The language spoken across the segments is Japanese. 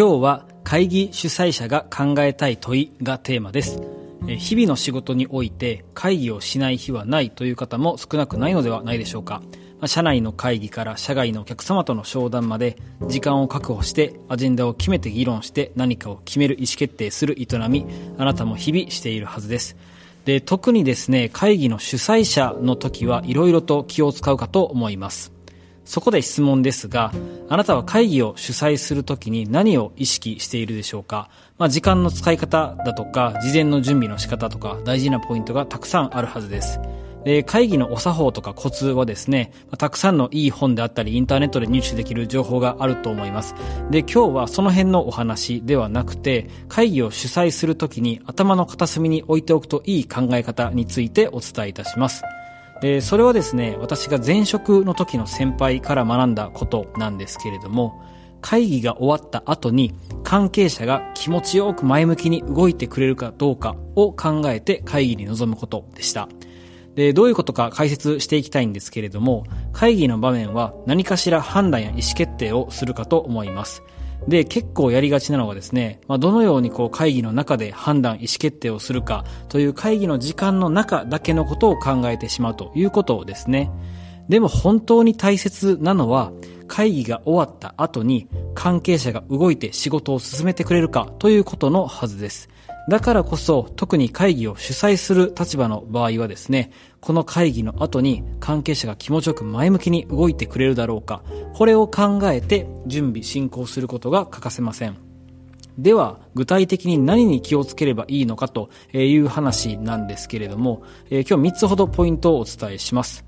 今日は会議主催者が考えたい問いがテーマです。日々の仕事において会議をしない日はないという方も少なくないのではないでしょうか。社内の会議から社外のお客様との商談まで時間を確保してアジェンダを決めて議論して何かを決める意思決定する営みあなたも日々しているはずです。で特にですね会議の主催者の時はいろいろと気を使うかと思います。そこで質問ですが、あなたは会議を主催するときに何を意識しているでしょうか？まあ、時間の使い方だとか、事前の準備の仕方とか、大事なポイントがたくさんあるはずです。で、会議のお作法とかコツはですね、たくさんのいい本であったり、インターネットで入手できる情報があると思います。で、今日はその辺のお話ではなくて、会議を主催するときに頭の片隅に置いておくといい考え方についてお伝えいたします。でそれはですね私が前職の時の先輩から学んだことなんですけれども会議が終わった後に関係者が気持ちよく前向きに動いてくれるかどうかを考えて会議に臨むことでした。でどういうことか解説していきたいんですけれども会議の場面は何かしら判断や意思決定をするかと思います。で、結構やりがちなのがですね、まあ、どのようにこう会議の中で判断、意思決定をするかという会議の時間の中だけのことを考えてしまうということですね。でも本当に大切なのは、会議が終わった後に関係者が動いて仕事を進めてくれるかということのはずです。だからこそ特に会議を主催する立場の場合はですね、この会議の後に関係者が気持ちよく前向きに動いてくれるだろうか、これを考えて準備進行することが欠かせません。では、具体的に何に気をつければいいのかという話なんですけれども、え今日3つほどポイントをお伝えします。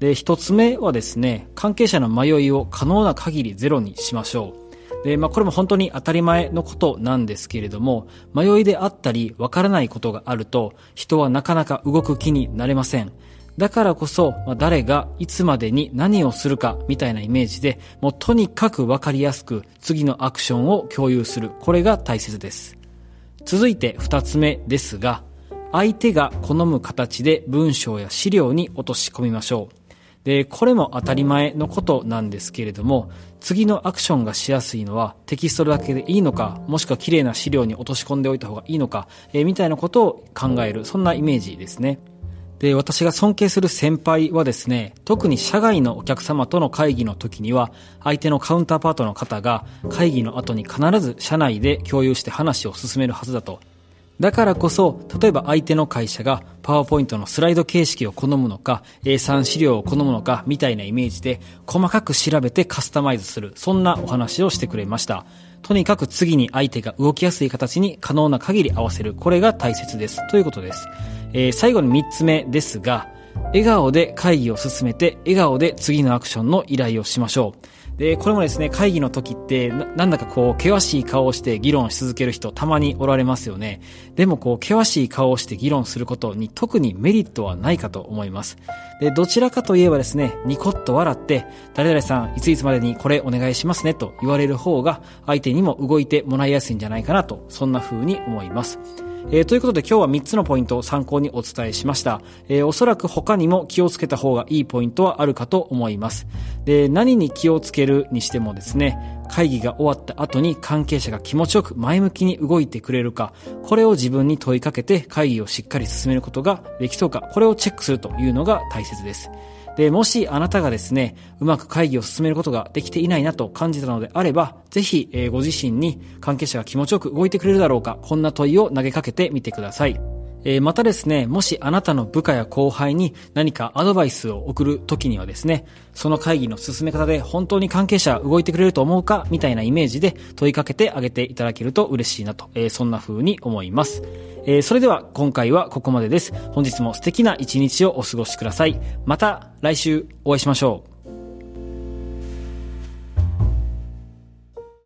で、1つ目はですね、関係者の迷いを可能な限りゼロにしましょう。で、まあ、これも本当に当たり前のことなんですけれども、迷いであったり、わからないことがあると、人はなかなか動く気になれません。だからこそ、まあ、誰がいつまでに何をするかみたいなイメージで、もうとにかくわかりやすく次のアクションを共有する。これが大切です。続いて二つ目ですが、相手が好む形で文章や資料に落とし込みましょう。で、これも当たり前のことなんですけれども、次のアクションがしやすいのはテキストだけでいいのか、もしくは綺麗な資料に落とし込んでおいた方がいいのか、えー、みたいなことを考える、そんなイメージですね。で、私が尊敬する先輩はですね、特に社外のお客様との会議の時には、相手のカウンターパートの方が会議の後に必ず社内で共有して話を進めるはずだとだからこそ、例えば相手の会社がパワーポイントのスライド形式を好むのか、A3 資料を好むのか、みたいなイメージで、細かく調べてカスタマイズする、そんなお話をしてくれました。とにかく次に相手が動きやすい形に可能な限り合わせる。これが大切です。ということです。えー、最後に3つ目ですが、笑顔で会議を進めて、笑顔で次のアクションの依頼をしましょう。で、これもですね、会議の時ってな、なんだかこう、険しい顔をして議論し続ける人たまにおられますよね。でもこう、険しい顔をして議論することに特にメリットはないかと思います。で、どちらかといえばですね、ニコッと笑って、誰々さん、いついつまでにこれお願いしますねと言われる方が、相手にも動いてもらいやすいんじゃないかなと、そんな風に思います。えー、ということで今日は3つのポイントを参考にお伝えしました。えー、おそらく他にも気をつけた方がいいポイントはあるかと思います。で、何に気をつけるにしてもですね、会議が終わった後に関係者が気持ちよく前向きに動いてくれるか、これを自分に問いかけて会議をしっかり進めることができそうか、これをチェックするというのが大切です。で、もしあなたがですね、うまく会議を進めることができていないなと感じたのであれば、ぜひ、えー、ご自身に関係者が気持ちよく動いてくれるだろうか、こんな問いを投げかけてみてください。え、またですね、もしあなたの部下や後輩に何かアドバイスを送るときにはですね、その会議の進め方で本当に関係者動いてくれると思うかみたいなイメージで問いかけてあげていただけると嬉しいなと、えー、そんな風に思います。えー、それでは今回はここまでです。本日も素敵な一日をお過ごしください。また来週お会いしましょう。